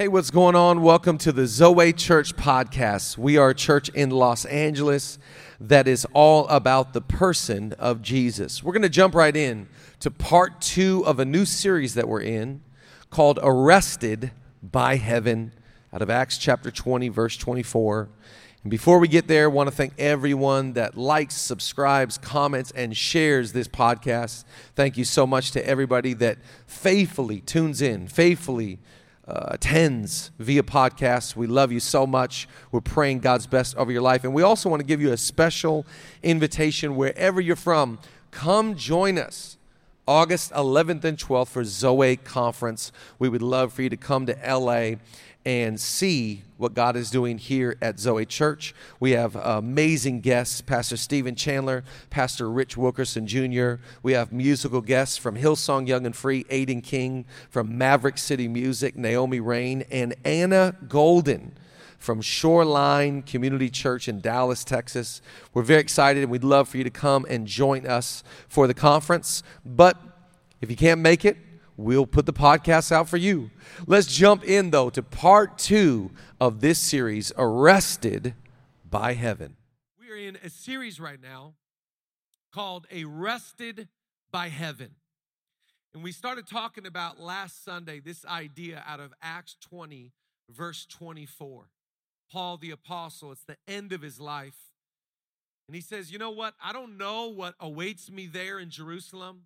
Hey, what's going on? Welcome to the Zoe Church podcast. We are a church in Los Angeles that is all about the person of Jesus. We're going to jump right in to part two of a new series that we're in called Arrested by Heaven out of Acts chapter 20, verse 24. And before we get there, I want to thank everyone that likes, subscribes, comments, and shares this podcast. Thank you so much to everybody that faithfully tunes in, faithfully uh, attends via podcast. We love you so much. We're praying God's best over your life. And we also want to give you a special invitation wherever you're from. Come join us August 11th and 12th for Zoe Conference. We would love for you to come to LA and see what God is doing here at Zoe Church. We have amazing guests Pastor Stephen Chandler, Pastor Rich Wilkerson Jr. We have musical guests from Hillsong Young and Free, Aodhan King, from Maverick City Music, Naomi Raine, and Anna Golden from Shoreline Community Church in Dallas, Texas. We're very excited and we'd love for you to come and join us for the conference. But if you can't make it, we'll put the podcast out for you. Let's jump in, though, to part two of this series Arrested by Heaven. We are in a series right now called Arrested by Heaven. And we started talking about last Sunday this idea out of Acts 20, verse 24. Paul the Apostle, it's the end of his life. And he says, You know what? I don't know what awaits me there in Jerusalem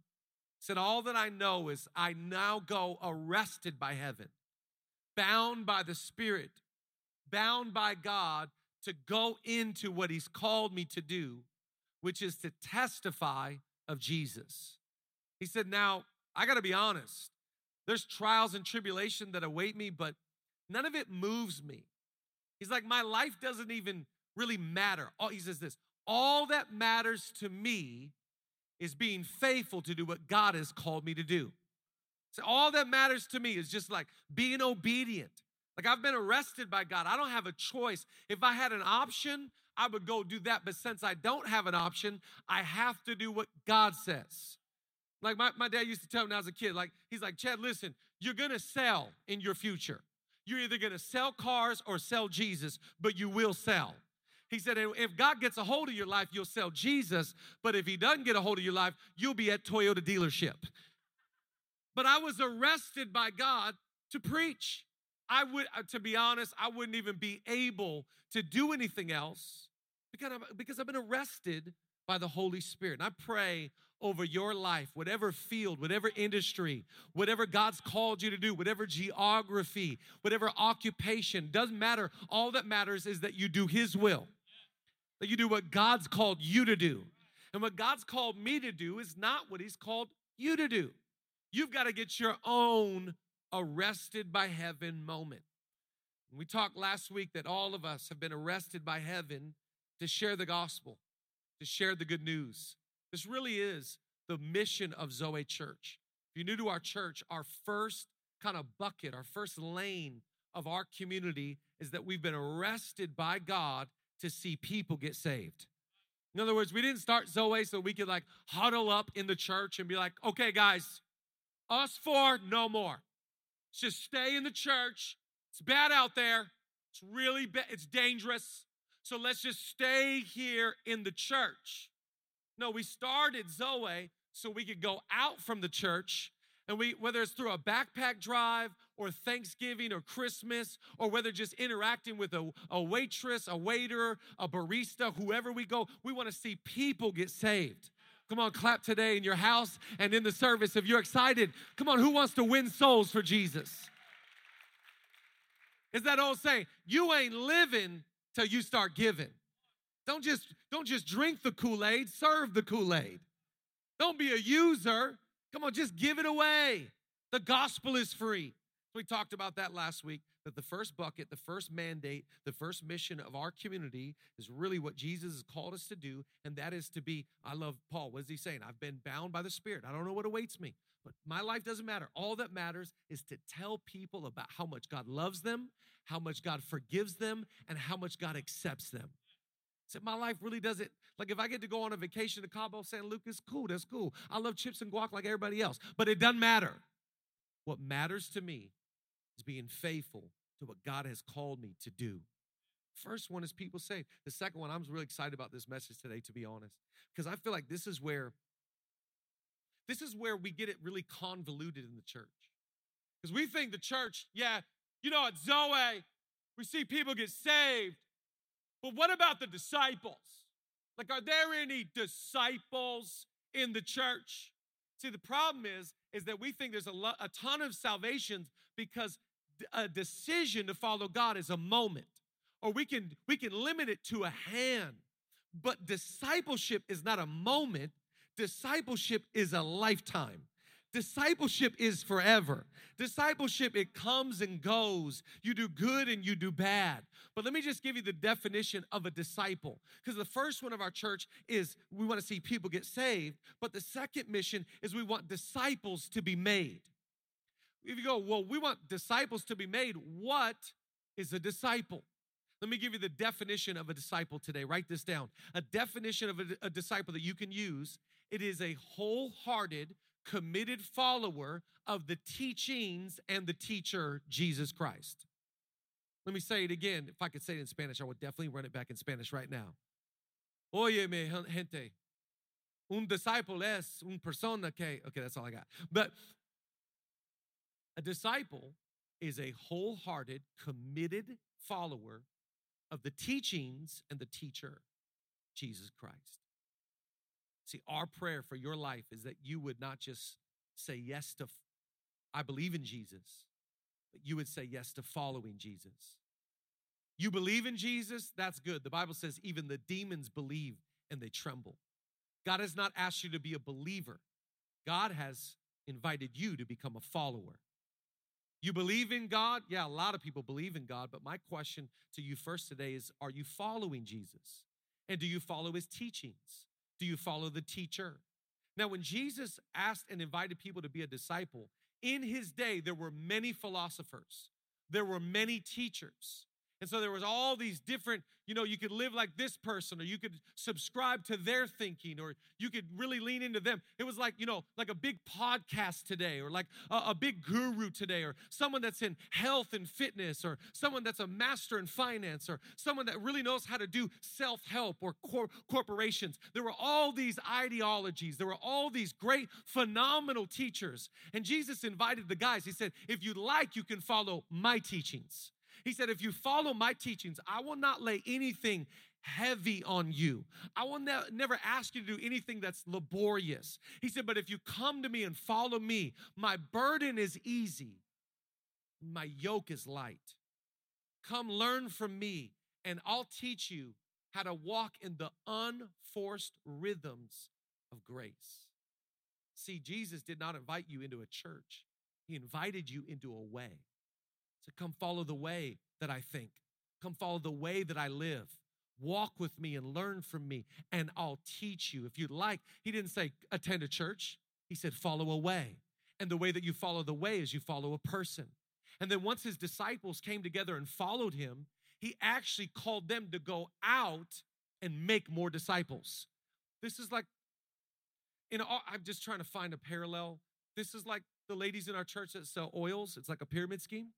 said, All that I know is I now go arrested by heaven, bound by the Spirit, bound by God to go into what He's called me to do, which is to testify of Jesus. He said, Now, I got to be honest. There's trials and tribulation that await me, but none of it moves me. He's like, My life doesn't even really matter. He says this all that matters to me is being faithful to do what God has called me to do. So all that matters to me is just like being obedient. Like I've been arrested by God. I don't have a choice. If I had an option, I would go do that. But since I don't have an option, I have to do what God says. Like my, my dad used to tell me when I was a kid, like, he's like, Chad, listen, you're gonna sell in your future. You're either gonna sell cars or sell Jesus, but you will sell. He said, if God gets a hold of your life, you'll sell Jesus. But if he doesn't get a hold of your life, you'll be at Toyota dealership. But I was arrested by God to preach. I would, uh, to be honest, I wouldn't even be able to do anything else because, I've been arrested by the Holy Spirit. And I pray over your life, whatever field, whatever industry, whatever God's called you to do, whatever geography, whatever occupation, doesn't matter. All that matters is that you do His will that you do what God's called you to do. And what God's called me to do is not what He's called you to do. You've got to get your own arrested by heaven moment. We talked last week that all of us have been arrested by heaven to share the gospel, to share the good news. This really is the mission of Zoe Church. If you're new to our church, our first kind of bucket, our first lane of our community is that we've been arrested by God to see people get saved. In other words, we didn't start Zoe so we could like huddle up in the church and be like, okay, guys, us four, no more. Just stay in the church. It's bad out there. It's really bad. It's dangerous. So let's just stay here in the church. No, we started Zoe so we could go out from the church and we, whether it's through a backpack drive or Thanksgiving or Christmas, or whether just interacting with a, a waitress, a waiter, a barista, whoever we go, we want to see people get saved. Come on, clap today in your house and in the service if you're excited. Come on, who wants to win souls for Jesus? Is that old saying? You ain't living till you start giving. Don't just don't just drink the Kool-Aid, serve the Kool-Aid. Don't be a user. Come on, just give it away. The gospel is free. We talked about that last week that the first bucket, the first mandate, the first mission of our community is really what Jesus has called us to do, and that is to be. I love Paul. What is he saying? I've been bound by the Spirit. I don't know what awaits me, but my life doesn't matter. All that matters is to tell people about how much God loves them, how much God forgives them, and how much God accepts them. So my life really doesn't like if I get to go on a vacation to Cabo San Lucas, cool, that's cool. I love chips and guac like everybody else, but it doesn't matter. What matters to me is being faithful to what God has called me to do. First one is people saved. The second one, I'm really excited about this message today, to be honest, because I feel like this is where this is where we get it really convoluted in the church. Because we think the church, yeah, you know, at Zoe, we see people get saved. But what about the disciples? Like, are there any disciples in the church? See, the problem is, is that we think there's a, lo- a ton of salvations because a decision to follow God is a moment, or we can we can limit it to a hand. But discipleship is not a moment. Discipleship is a lifetime. Discipleship is forever. Discipleship, it comes and goes. You do good and you do bad. But let me just give you the definition of a disciple. Because the first one of our church is we want to see people get saved. But the second mission is we want disciples to be made. If you go, well, we want disciples to be made, what is a disciple? Let me give you the definition of a disciple today. Write this down. A definition of a, a disciple that you can use it is a wholehearted, committed follower of the teachings and the teacher, Jesus Christ. Let me say it again. If I could say it in Spanish, I would definitely run it back in Spanish right now. Óyeme, gente. Un disciple es un persona que, okay, that's all I got. But a disciple is a wholehearted, committed follower of the teachings and the teacher, Jesus Christ. See, our prayer for your life is that you would not just say yes to, I believe in Jesus, but you would say yes to following Jesus. You believe in Jesus, that's good. The Bible says even the demons believe and they tremble. God has not asked you to be a believer, God has invited you to become a follower. You believe in God? Yeah, a lot of people believe in God, but my question to you first today is Are you following Jesus? And do you follow his teachings? Do you follow the teacher? Now, when Jesus asked and invited people to be a disciple, in his day, there were many philosophers, there were many teachers. And so there was all these different, you know, you could live like this person or you could subscribe to their thinking or you could really lean into them. It was like, you know, like a big podcast today or like a, a big guru today or someone that's in health and fitness or someone that's a master in finance or someone that really knows how to do self-help or cor- corporations. There were all these ideologies. There were all these great, phenomenal teachers. And Jesus invited the guys. He said, if you'd like, you can follow my teachings. He said, If you follow my teachings, I will not lay anything heavy on you. I will ne- never ask you to do anything that's laborious. He said, But if you come to me and follow me, my burden is easy, my yoke is light. Come learn from me, and I'll teach you how to walk in the unforced rhythms of grace. See, Jesus did not invite you into a church, He invited you into a way. Come follow the way that I think. Come follow the way that I live. Walk with me and learn from me, and I'll teach you. If you'd like, he didn't say attend a church, he said follow a way. And the way that you follow the way is you follow a person. And then once his disciples came together and followed him, he actually called them to go out and make more disciples. This is like, you know, I'm just trying to find a parallel. This is like the ladies in our church that sell oils. It's like a pyramid scheme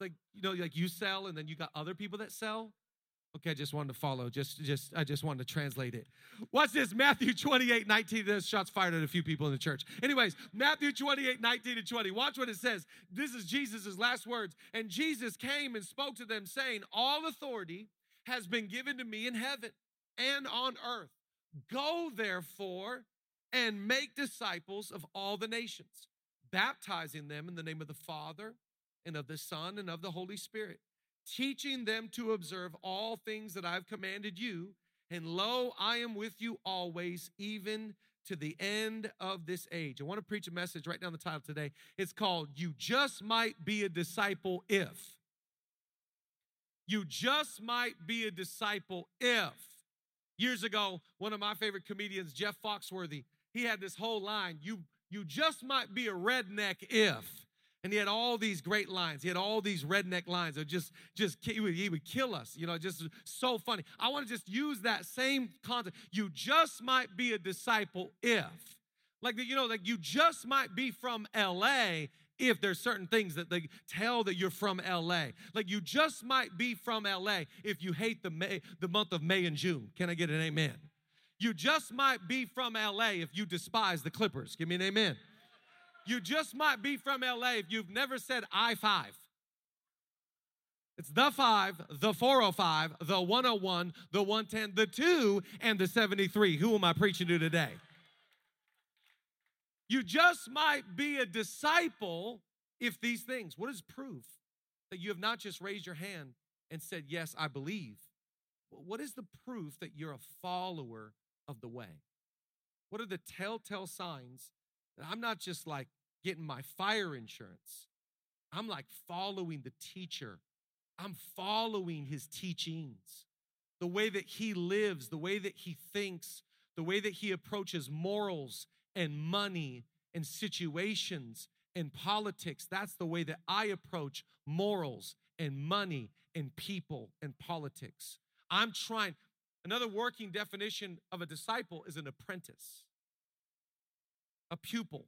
like you know like you sell and then you got other people that sell? Okay i just wanted to follow just just i just wanted to translate it. What's this matthew 28 19 there's shots fired at a few people in the church. Anyways matthew 28 19 and 20 watch what it says. This is jesus' last words. And jesus came and spoke to them saying all authority has been given to me in heaven and on earth. Go therefore and make disciples of all the nations baptizing them in the name of the father and of the Son and of the Holy Spirit, teaching them to observe all things that I've commanded you. And lo, I am with you always, even to the end of this age. I want to preach a message right down the title today. It's called You Just Might Be a Disciple If. You just might be a disciple if. Years ago, one of my favorite comedians, Jeff Foxworthy, he had this whole line You, you just might be a redneck if. And he had all these great lines. He had all these redneck lines that just, just he would, he would kill us. You know, just so funny. I want to just use that same concept. You just might be a disciple if, like you know, like you just might be from L.A. if there's certain things that they tell that you're from LA. Like you just might be from LA if you hate the May, the month of May and June. Can I get an amen? You just might be from LA if you despise the Clippers. Give me an amen. You just might be from LA if you've never said I 5. It's the 5, the 405, the 101, the 110, the 2, and the 73. Who am I preaching to today? You just might be a disciple if these things. What is proof that you have not just raised your hand and said, Yes, I believe? What is the proof that you're a follower of the way? What are the telltale signs that I'm not just like getting my fire insurance, I'm like following the teacher, I'm following his teachings, the way that he lives, the way that he thinks, the way that he approaches morals and money and situations and politics. That's the way that I approach morals and money and people and politics. I'm trying. Another working definition of a disciple is an apprentice, a pupil,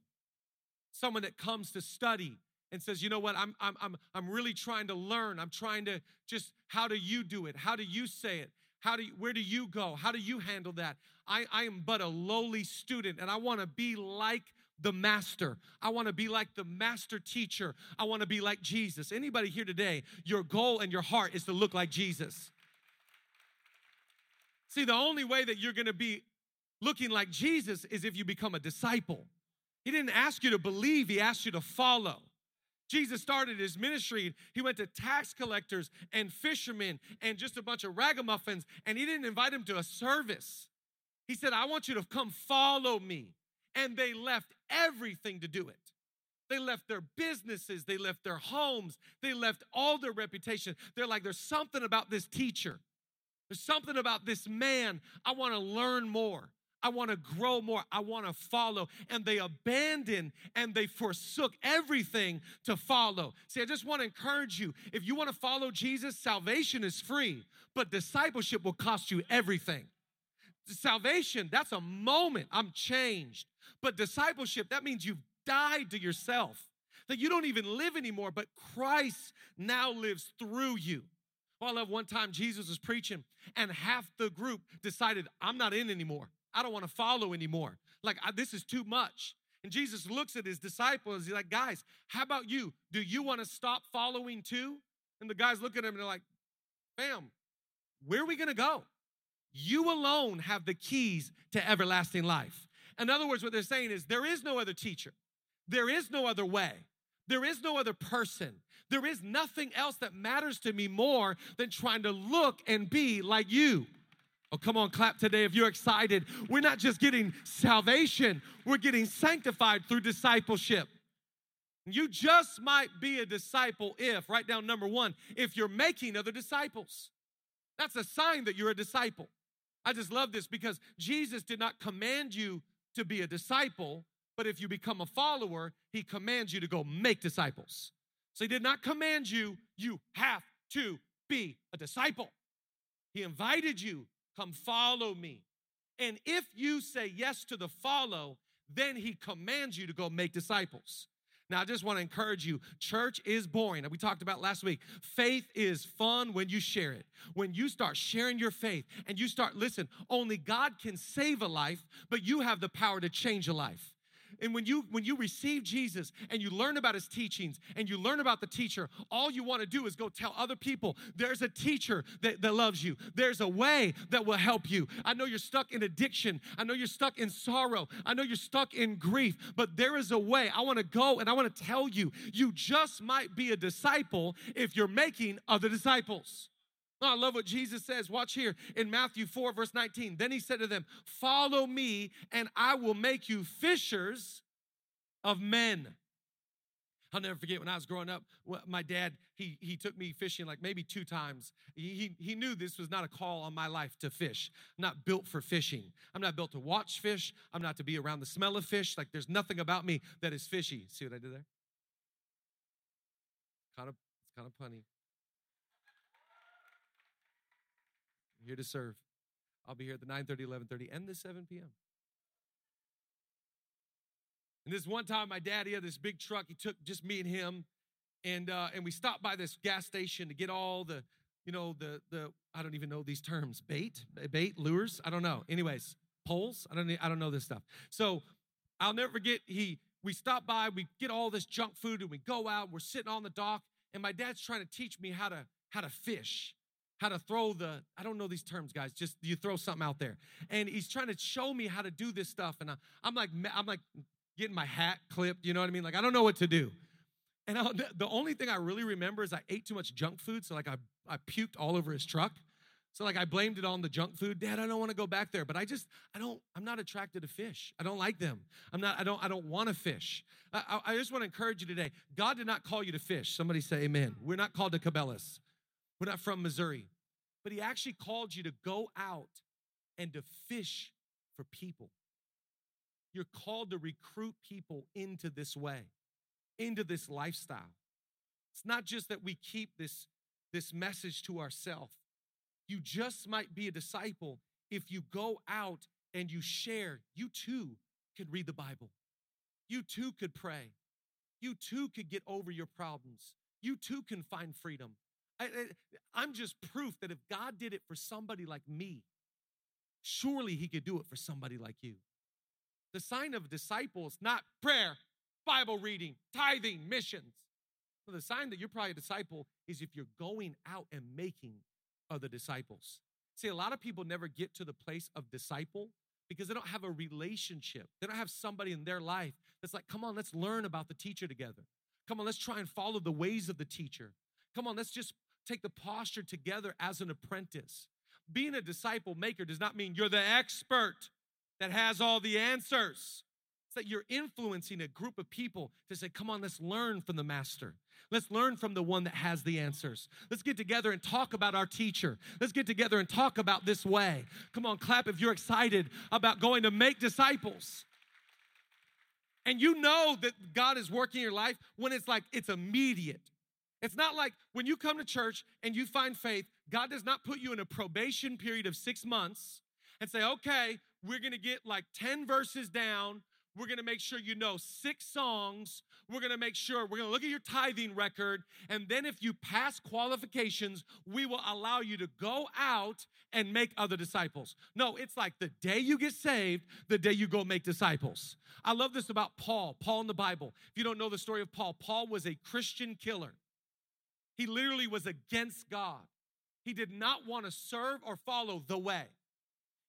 someone that comes to study and says, you know what, I'm, I'm, I'm, I'm really trying to learn. I'm trying to just, how do you do it? How do you say it? How do you, where do you go? How do you handle that? I, I am but a lowly student and I want to be like the master. I want to be like the master teacher. I want to be like Jesus. Anybody here today, your goal and your heart is to look like Jesus. See, the only way that you're going to be looking like Jesus is if you become a disciple. He didn't ask you to believe, he asked you to follow. Jesus started his ministry. He went to tax collectors and fishermen and just a bunch of ragamuffins, and he didn't invite them to a service. He said, I want you to come follow me. And they left everything to do it. They left their businesses, they left their homes, they left all their reputation. They're like, there's something about this teacher, there's something about this man. I want to learn more. I want to grow more. I want to follow. And they abandoned and they forsook everything to follow. See, I just want to encourage you if you want to follow Jesus, salvation is free, but discipleship will cost you everything. Salvation, that's a moment. I'm changed. But discipleship, that means you've died to yourself, that you don't even live anymore, but Christ now lives through you. Well, I love one time Jesus was preaching, and half the group decided, I'm not in anymore. I don't want to follow anymore. Like, I, this is too much. And Jesus looks at his disciples. He's like, guys, how about you? Do you want to stop following too? And the guys look at him and they're like, fam, where are we going to go? You alone have the keys to everlasting life. In other words, what they're saying is there is no other teacher, there is no other way. There is no other person. There is nothing else that matters to me more than trying to look and be like you. Oh, come on, clap today if you're excited. We're not just getting salvation, we're getting sanctified through discipleship. You just might be a disciple if, write down number one, if you're making other disciples. That's a sign that you're a disciple. I just love this because Jesus did not command you to be a disciple, but if you become a follower, he commands you to go make disciples. So he did not command you, you have to be a disciple. He invited you Come follow me. And if you say yes to the follow, then he commands you to go make disciples. Now, I just want to encourage you church is boring. We talked about last week. Faith is fun when you share it. When you start sharing your faith and you start, listen, only God can save a life, but you have the power to change a life. And when you when you receive Jesus and you learn about his teachings and you learn about the teacher, all you want to do is go tell other people there's a teacher that, that loves you. There's a way that will help you. I know you're stuck in addiction. I know you're stuck in sorrow. I know you're stuck in grief, but there is a way. I want to go and I want to tell you, you just might be a disciple if you're making other disciples. I love what Jesus says. Watch here in Matthew 4, verse 19. Then he said to them, Follow me, and I will make you fishers of men. I'll never forget when I was growing up, my dad, he, he took me fishing like maybe two times. He, he, he knew this was not a call on my life to fish. I'm not built for fishing. I'm not built to watch fish. I'm not to be around the smell of fish. Like there's nothing about me that is fishy. See what I did there? Kind of, it's kind of punny. I'm here to serve. I'll be here at the 9:30, 11:30, and the 7 p.m. And this one time, my dad, he had this big truck. He took just me and him, and uh, and we stopped by this gas station to get all the, you know, the the I don't even know these terms, bait, bait, lures. I don't know. Anyways, poles. I don't I don't know this stuff. So I'll never forget. He we stop by, we get all this junk food, and we go out. We're sitting on the dock, and my dad's trying to teach me how to how to fish how to throw the i don't know these terms guys just you throw something out there. And he's trying to show me how to do this stuff. And I, am like i'm like getting my hat clipped you know what i mean? Like i don't know what to do. And I, the only thing i really remember is i ate too much junk food. So like i, I puked all over his truck. So like i blamed it on the junk food. Dad i don't want to go back there. But i just i don't i'm not attracted to fish. I don't like them. I'm not i don't i don't want to fish. I, I just want to encourage you today. God did not call you to fish. Somebody say amen. We're not called to cabela's. We're not from Missouri. But he actually called you to go out and to fish for people. You're called to recruit people into this way, into this lifestyle. It's not just that we keep this, this message to ourselves. You just might be a disciple if you go out and you share. You too could read the Bible. You too could pray. You too could get over your problems. You too can find freedom. I, am just proof that if God did it for somebody like me, surely He could do it for somebody like you. The sign of disciples, not prayer, Bible reading, tithing, missions. So the sign that you're probably a disciple is if you're going out and making other disciples. See, a lot of people never get to the place of disciple because they don't have a relationship. They don't have somebody in their life that's like, come on, let's learn about the teacher together. Come on, let's try and follow the ways of the teacher. Come on, let's just take the posture together as an apprentice. Being a disciple maker does not mean you're the expert that has all the answers. It's that you're influencing a group of people to say, come on, let's learn from the master. Let's learn from the one that has the answers. Let's get together and talk about our teacher. Let's get together and talk about this way. Come on, clap if you're excited about going to make disciples. And you know that God is working in your life when it's like it's immediate. It's not like when you come to church and you find faith, God does not put you in a probation period of six months and say, okay, we're gonna get like 10 verses down. We're gonna make sure you know six songs. We're gonna make sure, we're gonna look at your tithing record. And then if you pass qualifications, we will allow you to go out and make other disciples. No, it's like the day you get saved, the day you go make disciples. I love this about Paul, Paul in the Bible. If you don't know the story of Paul, Paul was a Christian killer. He literally was against God. He did not want to serve or follow the way.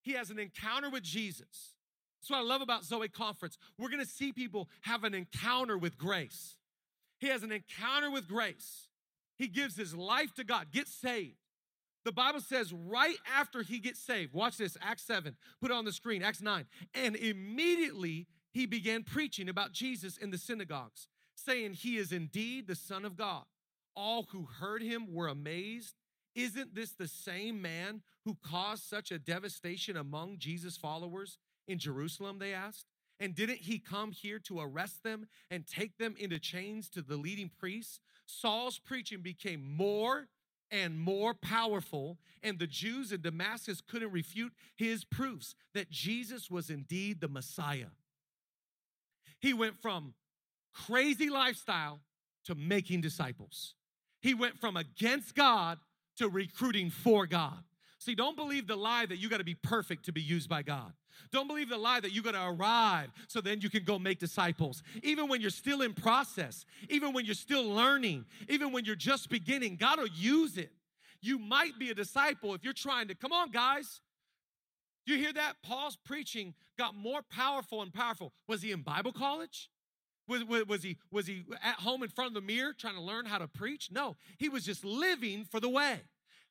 He has an encounter with Jesus. That's what I love about Zoe Conference. We're going to see people have an encounter with grace. He has an encounter with grace. He gives his life to God, gets saved. The Bible says right after he gets saved, watch this, Acts 7, put it on the screen, Acts 9. And immediately he began preaching about Jesus in the synagogues, saying, He is indeed the Son of God. All who heard him were amazed. Isn't this the same man who caused such a devastation among Jesus' followers in Jerusalem? They asked. And didn't he come here to arrest them and take them into chains to the leading priests? Saul's preaching became more and more powerful, and the Jews in Damascus couldn't refute his proofs that Jesus was indeed the Messiah. He went from crazy lifestyle to making disciples. He went from against God to recruiting for God. See, don't believe the lie that you got to be perfect to be used by God. Don't believe the lie that you got to arrive so then you can go make disciples. Even when you're still in process, even when you're still learning, even when you're just beginning, God will use it. You might be a disciple if you're trying to, come on, guys. You hear that? Paul's preaching got more powerful and powerful. Was he in Bible college? Was, was, he, was he at home in front of the mirror trying to learn how to preach? No, he was just living for the way.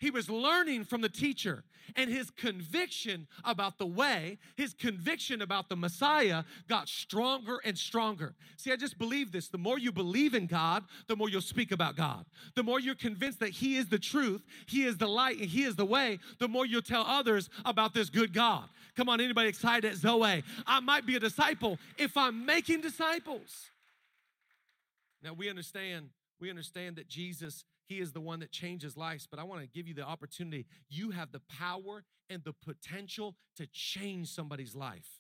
He was learning from the teacher, and his conviction about the way, his conviction about the Messiah got stronger and stronger. See, I just believe this. The more you believe in God, the more you'll speak about God. The more you're convinced that He is the truth, He is the light, and He is the way, the more you'll tell others about this good God. Come on, anybody excited at Zoe? I might be a disciple if I'm making disciples. Now we understand, we understand that Jesus he is the one that changes lives. But I want to give you the opportunity. You have the power and the potential to change somebody's life.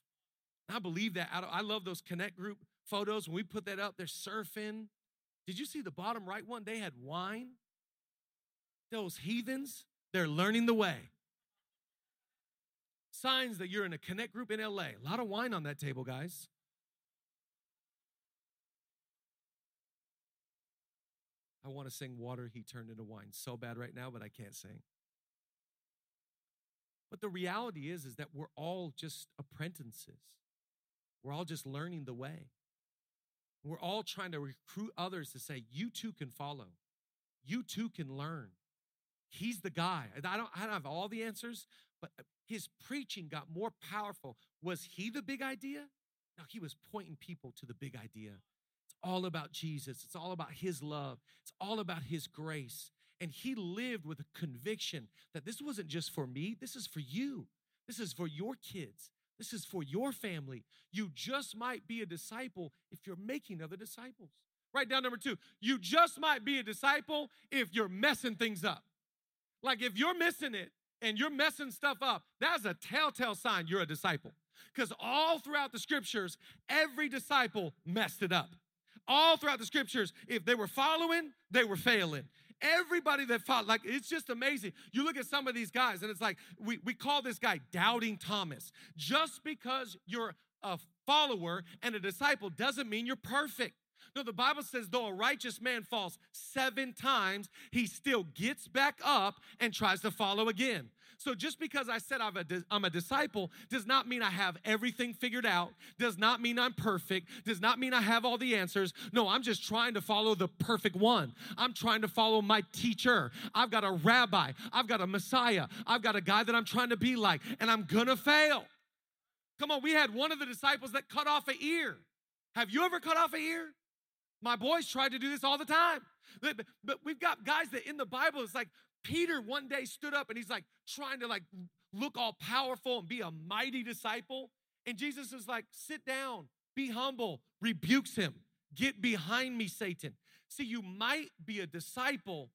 I believe that. I love those connect group photos, when we put that up, they're surfing. Did you see the bottom right one? They had wine. Those heathens, they're learning the way. Signs that you're in a connect group in LA. A lot of wine on that table, guys. I want to sing Water He Turned into Wine so bad right now, but I can't sing. But the reality is, is that we're all just apprentices. We're all just learning the way. We're all trying to recruit others to say, you too can follow. You too can learn. He's the guy. I don't, I don't have all the answers, but uh, his preaching got more powerful. Was he the big idea? No, he was pointing people to the big idea. It's all about Jesus. It's all about his love. It's all about his grace. And he lived with a conviction that this wasn't just for me, this is for you. This is for your kids. This is for your family. You just might be a disciple if you're making other disciples. Write down number two. You just might be a disciple if you're messing things up. Like if you're missing it and you're messing stuff up, that's a telltale sign you're a disciple. Because all throughout the scriptures, every disciple messed it up. All throughout the scriptures, if they were following, they were failing. Everybody that followed, like it's just amazing. You look at some of these guys, and it's like we, we call this guy doubting Thomas. Just because you're a follower and a disciple doesn't mean you're perfect. No, the Bible says, though a righteous man falls seven times, he still gets back up and tries to follow again. So just because I said I'm a, I'm a disciple does not mean I have everything figured out, does not mean I'm perfect, does not mean I have all the answers. No, I'm just trying to follow the perfect one. I'm trying to follow my teacher. I've got a rabbi, I've got a Messiah, I've got a guy that I'm trying to be like, and I'm gonna fail. Come on, we had one of the disciples that cut off an ear. Have you ever cut off an ear? My boys try to do this all the time. But, but we've got guys that in the Bible, it's like Peter one day stood up and he's like trying to like look all powerful and be a mighty disciple. And Jesus is like, sit down, be humble, rebukes him. Get behind me, Satan. See, you might be a disciple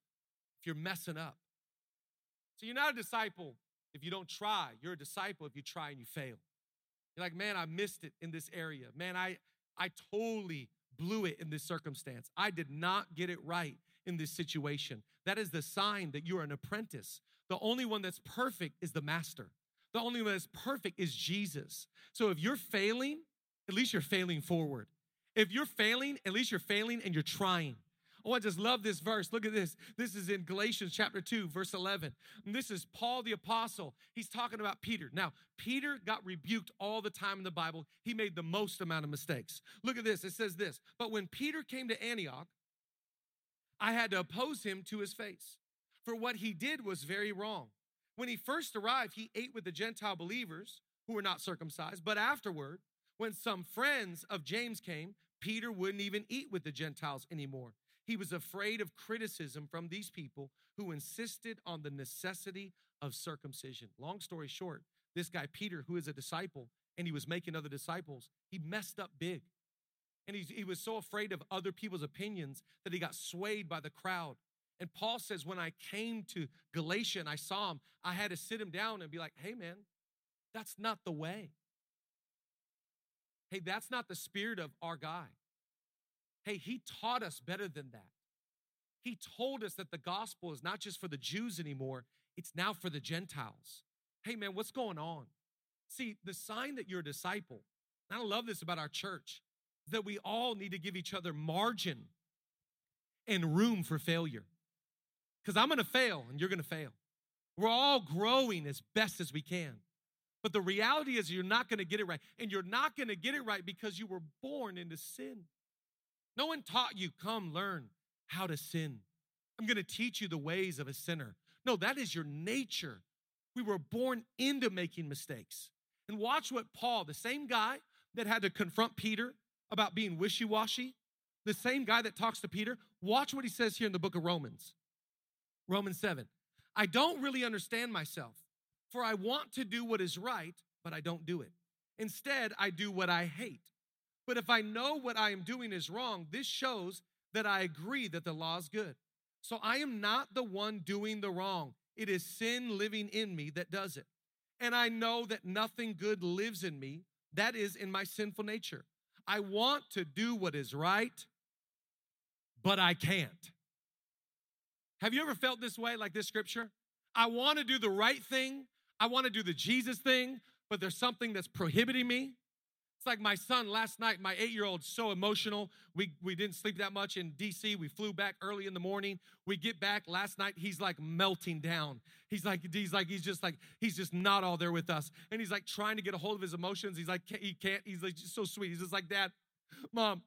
if you're messing up. So you're not a disciple if you don't try. You're a disciple if you try and you fail. You're like, man, I missed it in this area. Man, I I totally blew it in this circumstance. I did not get it right in this situation. That is the sign that you're an apprentice. The only one that's perfect is the master. The only one that's perfect is Jesus. So if you're failing, at least you're failing forward. If you're failing, at least you're failing and you're trying. Oh, I just love this verse. Look at this. This is in Galatians chapter 2, verse 11. And this is Paul the apostle. He's talking about Peter. Now, Peter got rebuked all the time in the Bible. He made the most amount of mistakes. Look at this. It says this But when Peter came to Antioch, I had to oppose him to his face, for what he did was very wrong. When he first arrived, he ate with the Gentile believers who were not circumcised, but afterward, when some friends of James came, Peter wouldn't even eat with the Gentiles anymore. He was afraid of criticism from these people who insisted on the necessity of circumcision. Long story short, this guy, Peter, who is a disciple, and he was making other disciples, he messed up big. And he was so afraid of other people's opinions that he got swayed by the crowd. And Paul says, when I came to Galatia and I saw him, I had to sit him down and be like, hey, man, that's not the way. Hey, that's not the spirit of our guy. Hey, he taught us better than that. He told us that the gospel is not just for the Jews anymore, it's now for the Gentiles. Hey, man, what's going on? See, the sign that you're a disciple, I love this about our church, that we all need to give each other margin and room for failure. Because I'm gonna fail and you're gonna fail. We're all growing as best as we can. But the reality is, you're not gonna get it right. And you're not gonna get it right because you were born into sin. No one taught you, come learn how to sin. I'm going to teach you the ways of a sinner. No, that is your nature. We were born into making mistakes. And watch what Paul, the same guy that had to confront Peter about being wishy washy, the same guy that talks to Peter, watch what he says here in the book of Romans. Romans 7. I don't really understand myself, for I want to do what is right, but I don't do it. Instead, I do what I hate. But if I know what I am doing is wrong, this shows that I agree that the law is good. So I am not the one doing the wrong. It is sin living in me that does it. And I know that nothing good lives in me, that is in my sinful nature. I want to do what is right, but I can't. Have you ever felt this way, like this scripture? I want to do the right thing, I want to do the Jesus thing, but there's something that's prohibiting me. It's like my son last night, my eight year old, so emotional. We, we didn't sleep that much in DC. We flew back early in the morning. We get back last night. He's like melting down. He's like, he's like, he's just like, he's just not all there with us. And he's like trying to get a hold of his emotions. He's like, he can't. He's like, just so sweet. He's just like, Dad, Mom,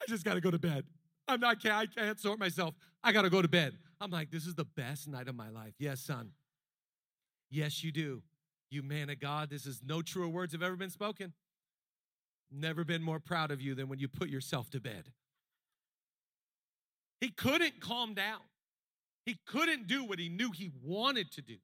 I just got to go to bed. I'm not, I can't, I can't sort myself. I got to go to bed. I'm like, this is the best night of my life. Yes, son. Yes, you do. You man of God, this is no truer words have ever been spoken. Never been more proud of you than when you put yourself to bed. He couldn't calm down. He couldn't do what he knew he wanted to do.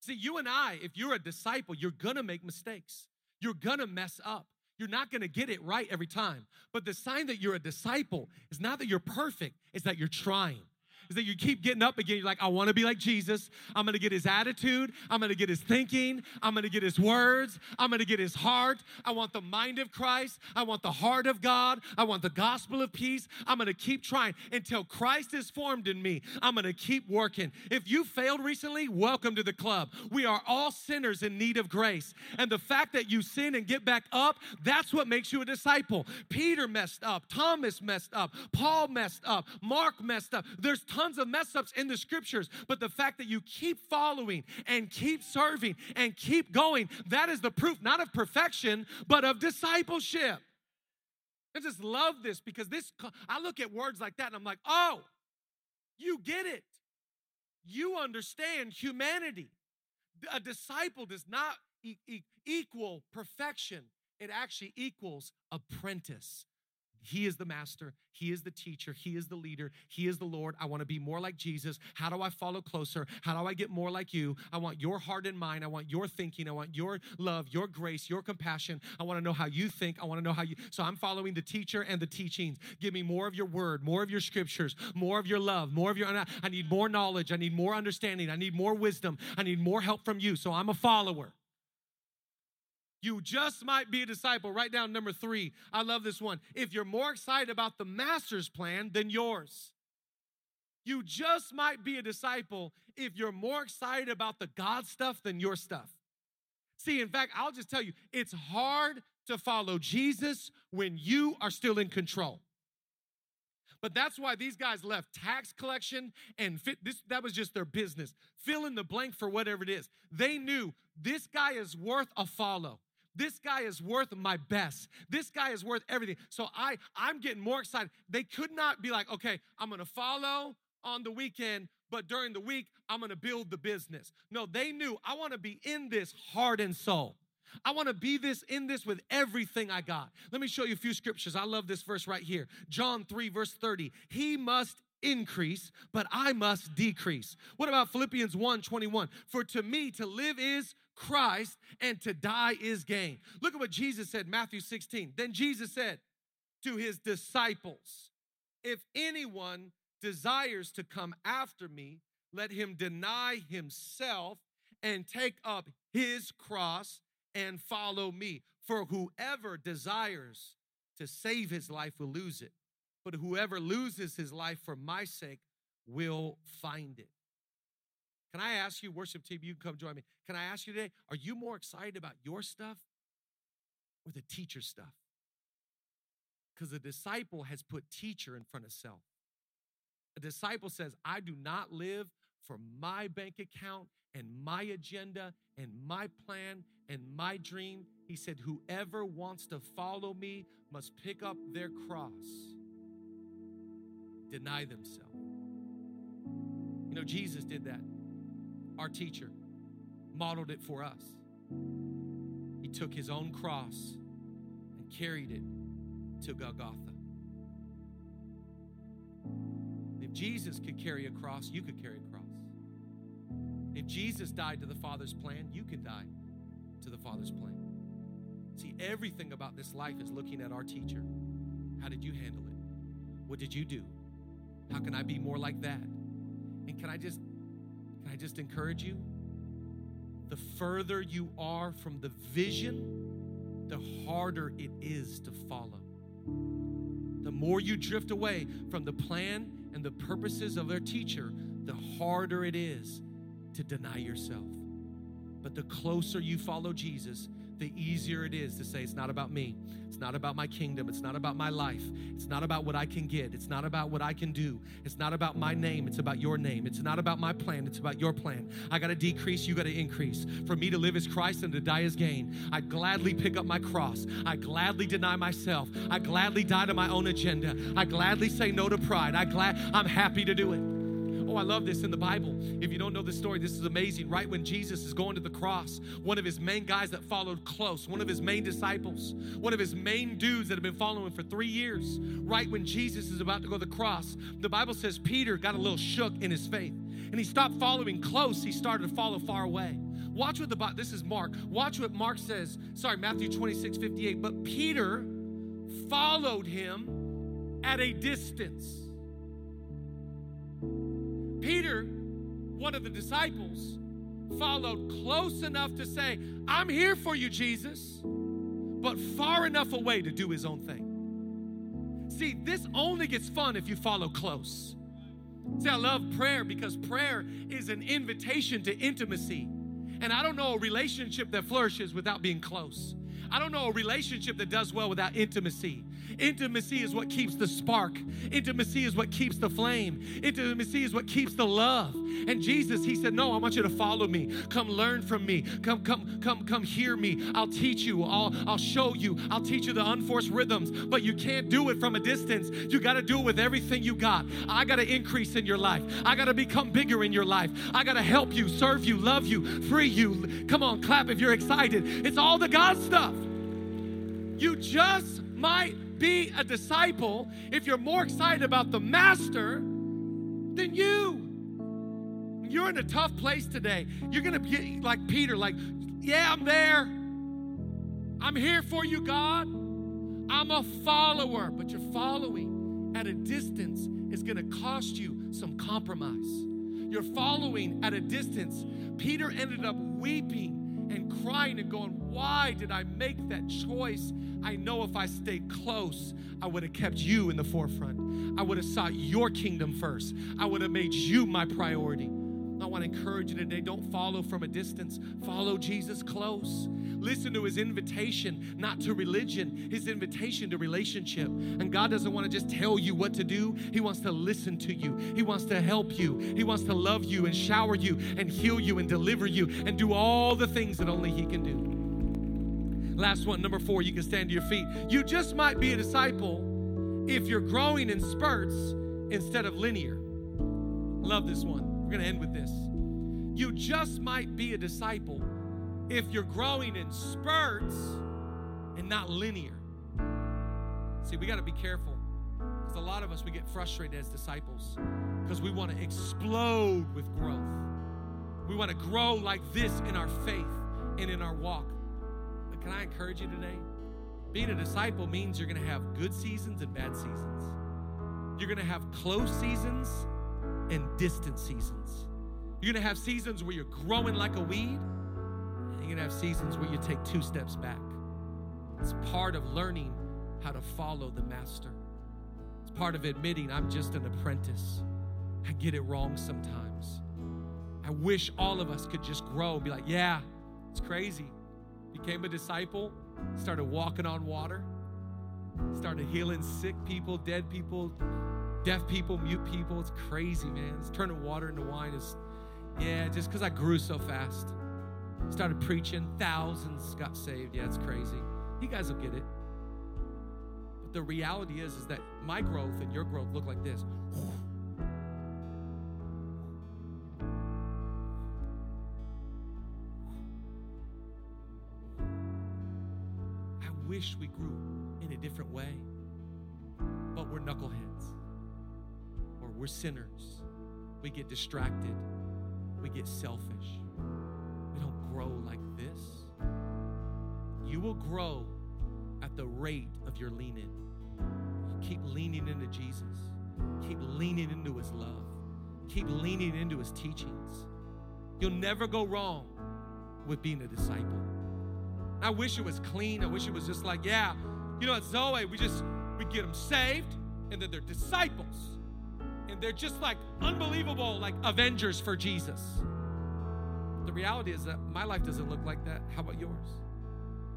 See, you and I, if you're a disciple, you're gonna make mistakes. You're gonna mess up. You're not gonna get it right every time. But the sign that you're a disciple is not that you're perfect, it's that you're trying is that you keep getting up again. You're like, I want to be like Jesus. I'm going to get his attitude. I'm going to get his thinking. I'm going to get his words. I'm going to get his heart. I want the mind of Christ. I want the heart of God. I want the gospel of peace. I'm going to keep trying until Christ is formed in me. I'm going to keep working. If you failed recently, welcome to the club. We are all sinners in need of grace. And the fact that you sin and get back up, that's what makes you a disciple. Peter messed up. Thomas messed up. Paul messed up. Mark messed up. There's tons of mess ups in the scriptures, but the fact that you keep following and keep serving and keep going, that is the proof not of perfection, but of discipleship. I just love this because this, I look at words like that and I'm like, oh, you get it. You understand humanity. A disciple does not e- e- equal perfection, it actually equals apprentice. He is the master. He is the teacher. He is the leader. He is the Lord. I want to be more like Jesus. How do I follow closer? How do I get more like you? I want your heart and mind. I want your thinking. I want your love, your grace, your compassion. I want to know how you think. I want to know how you. So I'm following the teacher and the teachings. Give me more of your word, more of your scriptures, more of your love, more of your. I need more knowledge. I need more understanding. I need more wisdom. I need more help from you. So I'm a follower. You just might be a disciple. Write down number three. I love this one. If you're more excited about the master's plan than yours, you just might be a disciple if you're more excited about the God stuff than your stuff. See, in fact, I'll just tell you, it's hard to follow Jesus when you are still in control. But that's why these guys left tax collection and fit, this that was just their business. Fill in the blank for whatever it is. They knew this guy is worth a follow. This guy is worth my best. This guy is worth everything. So I, I'm getting more excited. They could not be like, okay, I'm gonna follow on the weekend, but during the week, I'm gonna build the business. No, they knew I wanna be in this heart and soul. I want to be this in this with everything I got. Let me show you a few scriptures. I love this verse right here. John 3 verse 30. He must increase, but I must decrease. What about Philippians 1 21? For to me to live is Christ and to die is gain. Look at what Jesus said, Matthew 16. Then Jesus said to his disciples, If anyone desires to come after me, let him deny himself and take up his cross and follow me. For whoever desires to save his life will lose it, but whoever loses his life for my sake will find it. Can I ask you, worship team, you can come join me. Can I ask you today, are you more excited about your stuff or the teacher stuff? Because a disciple has put teacher in front of self. A disciple says, I do not live for my bank account and my agenda and my plan and my dream. He said, Whoever wants to follow me must pick up their cross, deny themselves. You know, Jesus did that our teacher, modeled it for us. He took his own cross and carried it to Golgotha. If Jesus could carry a cross, you could carry a cross. If Jesus died to the Father's plan, you can die to the Father's plan. See, everything about this life is looking at our teacher. How did you handle it? What did you do? How can I be more like that? And can I just can I just encourage you? The further you are from the vision, the harder it is to follow. The more you drift away from the plan and the purposes of their teacher, the harder it is to deny yourself. But the closer you follow Jesus, the easier it is to say, It's not about me. It's not about my kingdom. It's not about my life. It's not about what I can get. It's not about what I can do. It's not about my name. It's about your name. It's not about my plan. It's about your plan. I got to decrease. You got to increase. For me to live as Christ and to die as gain, I gladly pick up my cross. I gladly deny myself. I gladly die to my own agenda. I gladly say no to pride. I glad I'm happy to do it. Oh, I love this in the Bible. If you don't know the story, this is amazing. Right when Jesus is going to the cross, one of his main guys that followed close, one of his main disciples, one of his main dudes that have been following for three years, right when Jesus is about to go to the cross, the Bible says Peter got a little shook in his faith and he stopped following close. He started to follow far away. Watch what the this is Mark. Watch what Mark says. Sorry, Matthew 26, 58. But Peter followed him at a distance. Peter, one of the disciples, followed close enough to say, I'm here for you, Jesus, but far enough away to do his own thing. See, this only gets fun if you follow close. See, I love prayer because prayer is an invitation to intimacy. And I don't know a relationship that flourishes without being close. I don't know a relationship that does well without intimacy. Intimacy is what keeps the spark. Intimacy is what keeps the flame. Intimacy is what keeps the love. And Jesus, he said, "No, I want you to follow me. Come learn from me. Come come come come hear me. I'll teach you. I'll I'll show you. I'll teach you the unforced rhythms, but you can't do it from a distance. You got to do it with everything you got. I got to increase in your life. I got to become bigger in your life. I got to help you, serve you, love you, free you. Come on, clap if you're excited. It's all the God stuff. You just might be a disciple if you're more excited about the master than you. You're in a tough place today. You're going to be like Peter, like, yeah, I'm there. I'm here for you, God. I'm a follower, but you're following at a distance is going to cost you some compromise. You're following at a distance. Peter ended up weeping and crying and going, Why did I make that choice? I know if I stayed close, I would have kept you in the forefront. I would have sought your kingdom first. I would have made you my priority. I want to encourage you today don't follow from a distance, follow Jesus close. Listen to his invitation, not to religion, his invitation to relationship. And God doesn't want to just tell you what to do, He wants to listen to you. He wants to help you. He wants to love you and shower you and heal you and deliver you and do all the things that only He can do. Last one, number four, you can stand to your feet. You just might be a disciple if you're growing in spurts instead of linear. Love this one. We're going to end with this. You just might be a disciple if you're growing in spurts and not linear. See, we got to be careful because a lot of us, we get frustrated as disciples because we want to explode with growth. We want to grow like this in our faith and in our walk. But can I encourage you today? Being a disciple means you're going to have good seasons and bad seasons. You're going to have close seasons and distant seasons. You're gonna have seasons where you're growing like a weed, and you're gonna have seasons where you take two steps back. It's part of learning how to follow the master. It's part of admitting I'm just an apprentice. I get it wrong sometimes. I wish all of us could just grow and be like, yeah, it's crazy. Became a disciple, started walking on water, started healing sick people, dead people, deaf people, mute people. It's crazy, man. It's turning water into wine is, yeah, just because I grew so fast. Started preaching, thousands got saved. Yeah, it's crazy. You guys will get it. But the reality is, is that my growth and your growth look like this. I wish we grew in a different way, but we're knuckleheads we're sinners. We get distracted, we get selfish. We don't grow like this. You will grow at the rate of your leaning. Keep leaning into Jesus. Keep leaning into his love. Keep leaning into his teachings. You'll never go wrong with being a disciple. I wish it was clean. I wish it was just like, yeah, you know, at Zoe, we just we get them saved, and then they're disciples. And they're just like unbelievable, like Avengers for Jesus. The reality is that my life doesn't look like that. How about yours?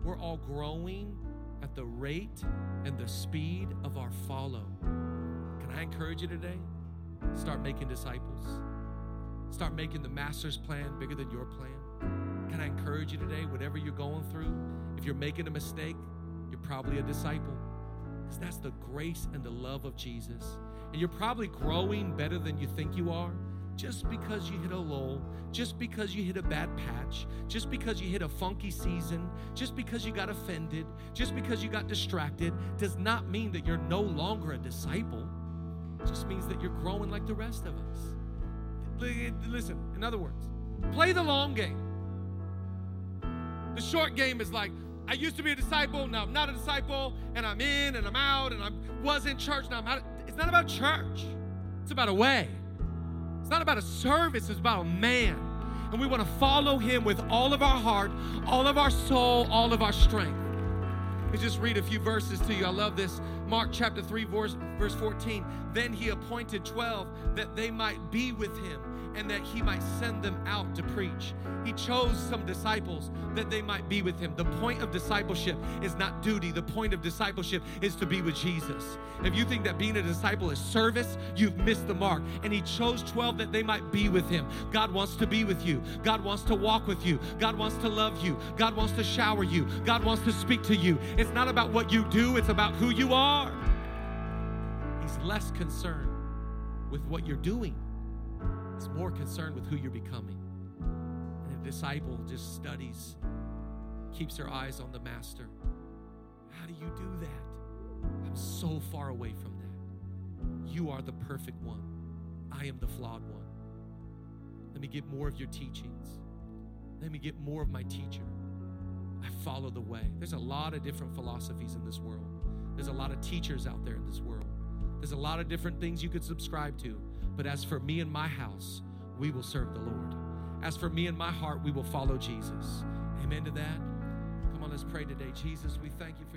We're all growing at the rate and the speed of our follow. Can I encourage you today? Start making disciples. Start making the master's plan bigger than your plan. Can I encourage you today, whatever you're going through, if you're making a mistake, you're probably a disciple. Because that's the grace and the love of Jesus. And you're probably growing better than you think you are just because you hit a lull, just because you hit a bad patch, just because you hit a funky season, just because you got offended, just because you got distracted, does not mean that you're no longer a disciple. It just means that you're growing like the rest of us. Listen, in other words, play the long game. The short game is like, I used to be a disciple, now I'm not a disciple, and I'm in and I'm out, and I was in church, now I'm out. It's not about church, it's about a way. It's not about a service, it's about a man. And we want to follow him with all of our heart, all of our soul, all of our strength. Let me just read a few verses to you. I love this. Mark chapter 3, verse, verse 14. Then he appointed 12 that they might be with him and that he might send them out to preach. He chose some disciples that they might be with him. The point of discipleship is not duty, the point of discipleship is to be with Jesus. If you think that being a disciple is service, you've missed the mark. And he chose 12 that they might be with him. God wants to be with you, God wants to walk with you, God wants to love you, God wants to shower you, God wants to speak to you. It's not about what you do, it's about who you are. He's less concerned with what you're doing is more concerned with who you're becoming. And a disciple just studies, keeps their eyes on the master. How do you do that? I'm so far away from that. You are the perfect one. I am the flawed one. Let me get more of your teachings. Let me get more of my teacher. I follow the way. There's a lot of different philosophies in this world. There's a lot of teachers out there in this world. There's a lot of different things you could subscribe to. But as for me and my house, we will serve the Lord. As for me and my heart, we will follow Jesus. Amen to that. Come on, let's pray today. Jesus, we thank you for